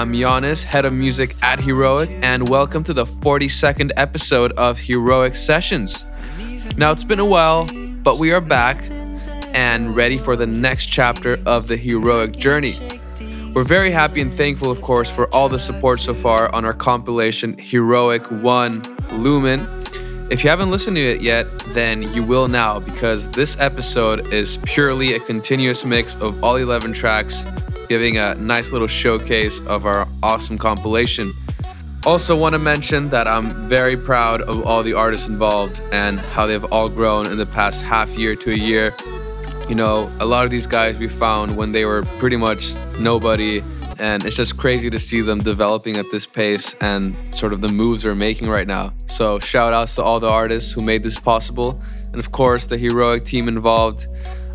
I'm Giannis, head of music at Heroic, and welcome to the 42nd episode of Heroic Sessions. Now it's been a while, but we are back and ready for the next chapter of the heroic journey. We're very happy and thankful, of course, for all the support so far on our compilation Heroic 1 Lumen. If you haven't listened to it yet, then you will now because this episode is purely a continuous mix of all 11 tracks, giving a nice little showcase of our awesome compilation. Also, want to mention that I'm very proud of all the artists involved and how they've all grown in the past half year to a year. You know, a lot of these guys we found when they were pretty much nobody, and it's just crazy to see them developing at this pace and sort of the moves they're making right now. So, shout outs to all the artists who made this possible, and of course, the heroic team involved.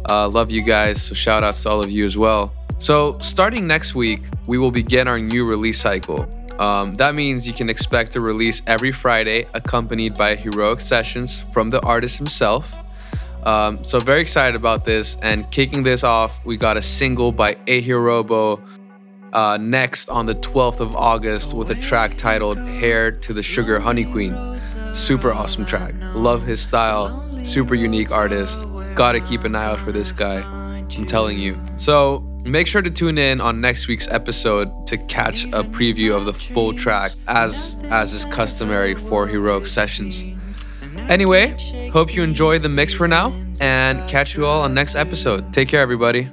Uh, love you guys, so shout outs to all of you as well. So, starting next week, we will begin our new release cycle. Um, that means you can expect a release every Friday, accompanied by heroic sessions from the artist himself. Um, so very excited about this. And kicking this off, we got a single by Ahirobo uh, next on the 12th of August with a track titled Heir to the Sugar Honey Queen. Super awesome track. Love his style. Super unique artist. Gotta keep an eye out for this guy. I'm telling you. So make sure to tune in on next week's episode to catch a preview of the full track as as is customary for heroic sessions. Anyway, hope you enjoy the mix for now and catch you all on next episode. Take care, everybody.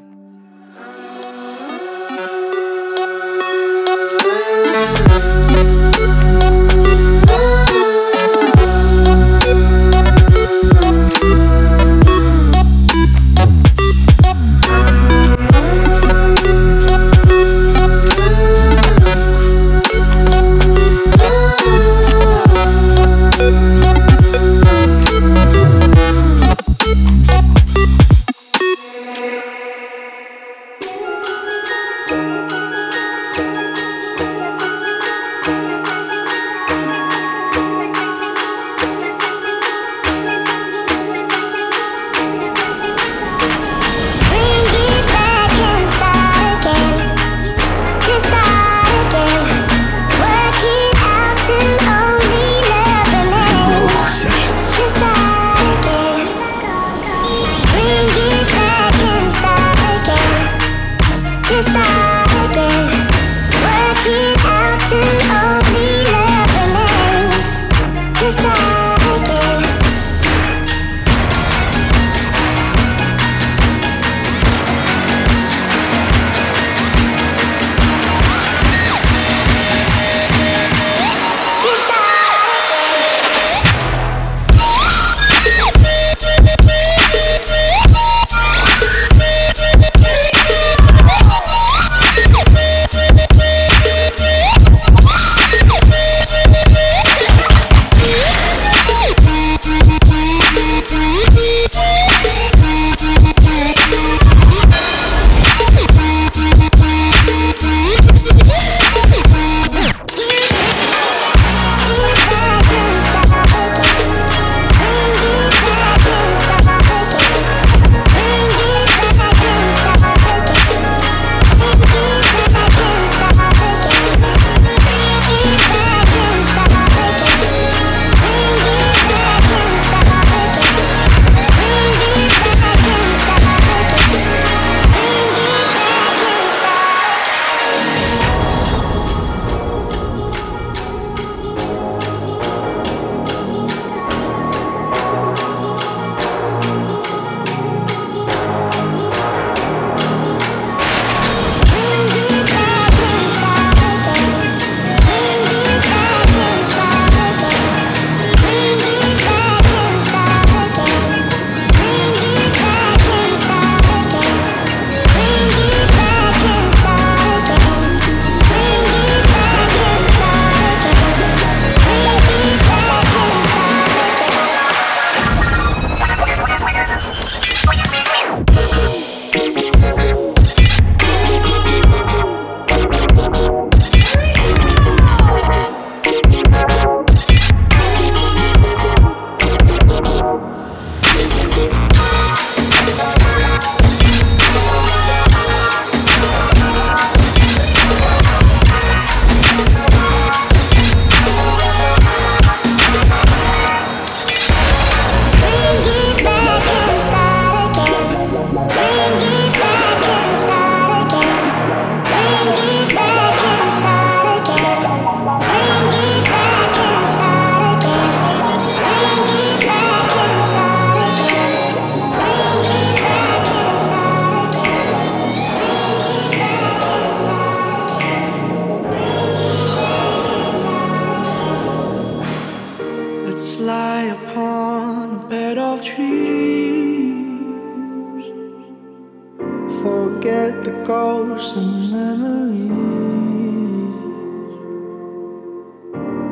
Forget the ghosts and memories.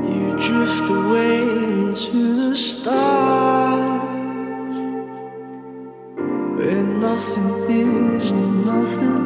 You drift away into the stars where nothing is and nothing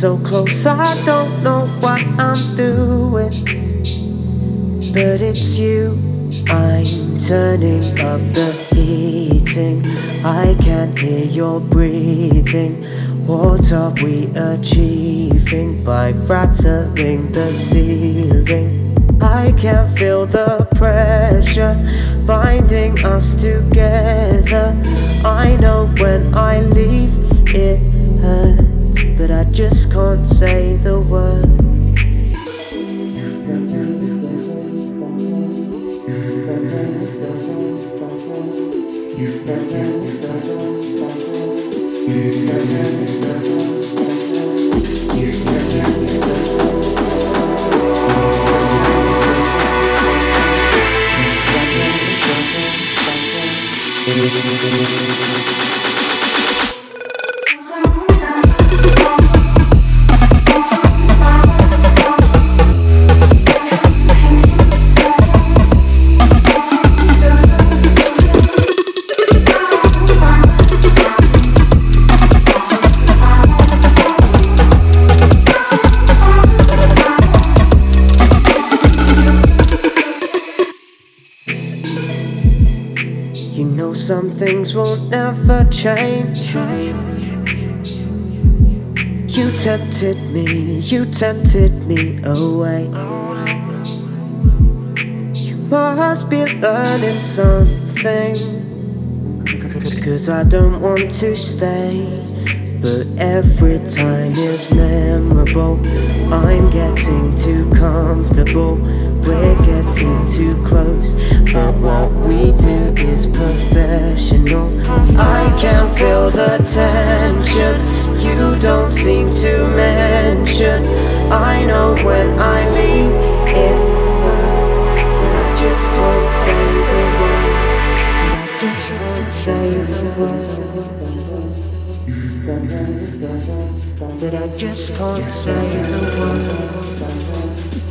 so close, I don't know what I'm doing. But it's you, I'm turning up the heating. I can't hear your breathing. What are we achieving by rattling the ceiling? I can't feel the pressure binding us together. I know when I leave, it hurts but I just can't say the word. Some things won't ever change. You tempted me, you tempted me away. You must be learning something. Cause I don't want to stay. But every time is memorable. I'm getting too comfortable. We're getting too close. But what we do is professional. I can feel the tension. You don't seem to mention. I know when I leave, it hurts. But I just can't say the word. I just can't say the word. But I just can't say the word.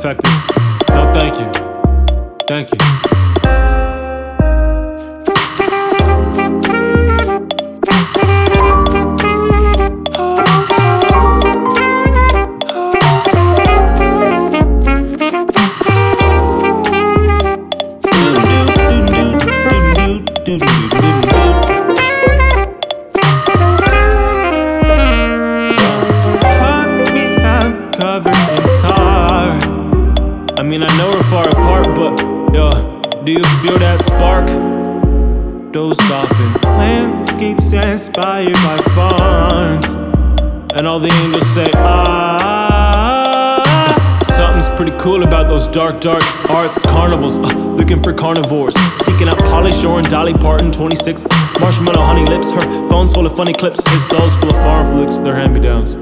effective. No, thank you. Thank you. Feel that spark? Dozed off in landscapes inspired by farms. And all the angels say, ah. Something's pretty cool about those dark, dark arts carnivals. Uh, looking for carnivores. Seeking out Pauly Shore and Dolly Parton, 26. Marshmallow honey lips. Her phone's full of funny clips. His soul's full of farm flicks. They're hand me downs.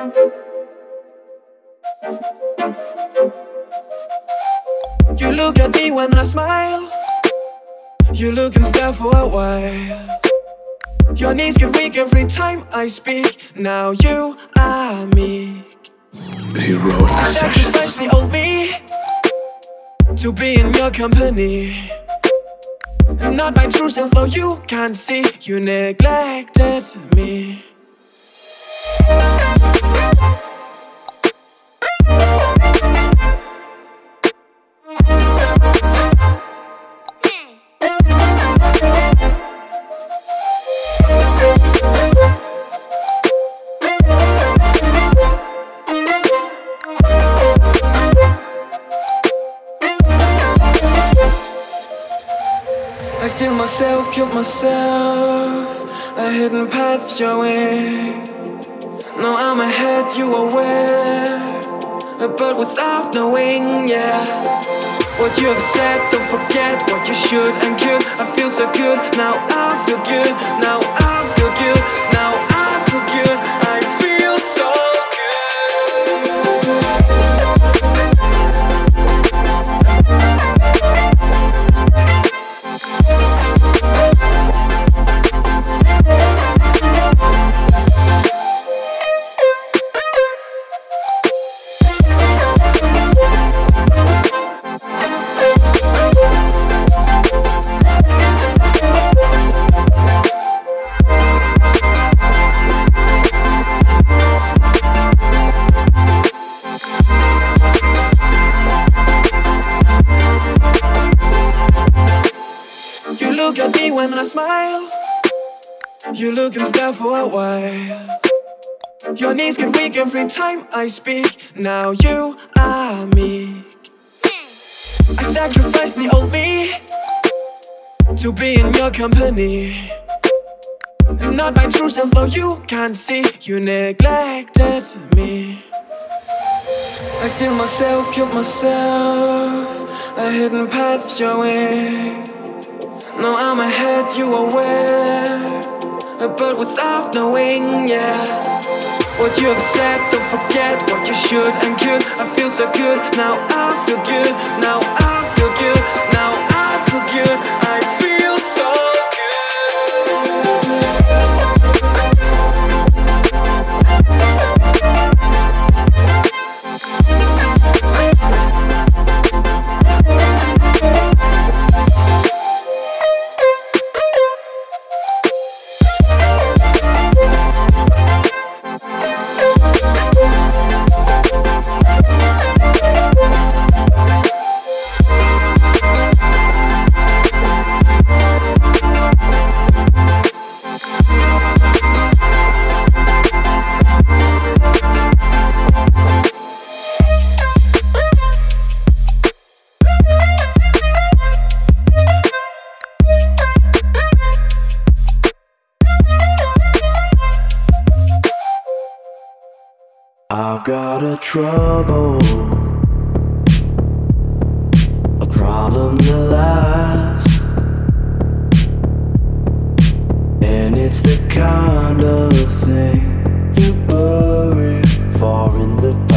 You look at me when I smile. You look and stare for a while. Your knees get weak every time I speak. Now you are me. Heroic I sacrificed the old me to be in your company. And not my true self, though you can't see. You neglected me. Path showing. Now I'm ahead, you aware. But without knowing, yeah. What you have said, don't forget what you should and could. I feel so good, now I feel good. Now I feel good, stare for a while. Your knees get weak every time I speak. Now you are me. I sacrificed the old me to be in your company. And not my true self, though you can't see. You neglected me. I feel myself, killed myself. A hidden path showing. Now I'm ahead, you aware. But without knowing, yeah. What you have said, don't forget what you should and could. I feel so good, now I feel good. Now I feel good, now I feel good. I and it's the kind of thing you bury far in the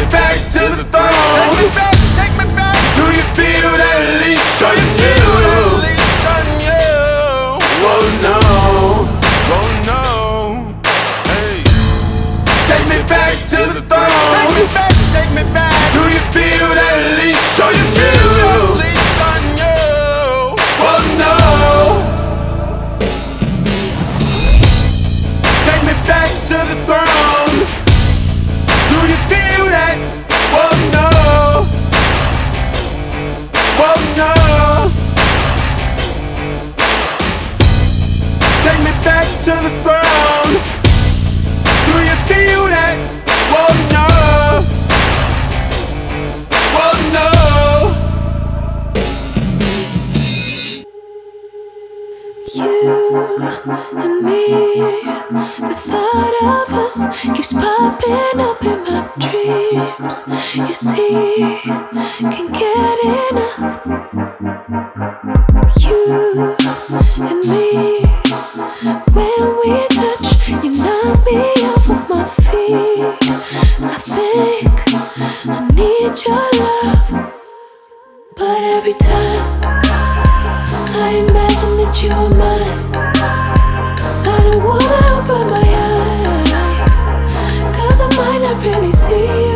me back to the throne. Take me back, take me back. Do you feel that leash on you? That leash on you. No, no. Hey, take me back to the throne. Take me back, take me back. Do you feel that leash on you? to the ground. Do you feel that? Well, no. Well, no. You and me, the thought of us keeps popping up dreams you see can get enough. You and me, when we touch, you knock me off of my feet. I think I need your love, but every time I imagine that you are mine, I don't wanna open my really see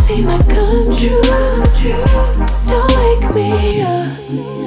see my come true. Don't wake me up.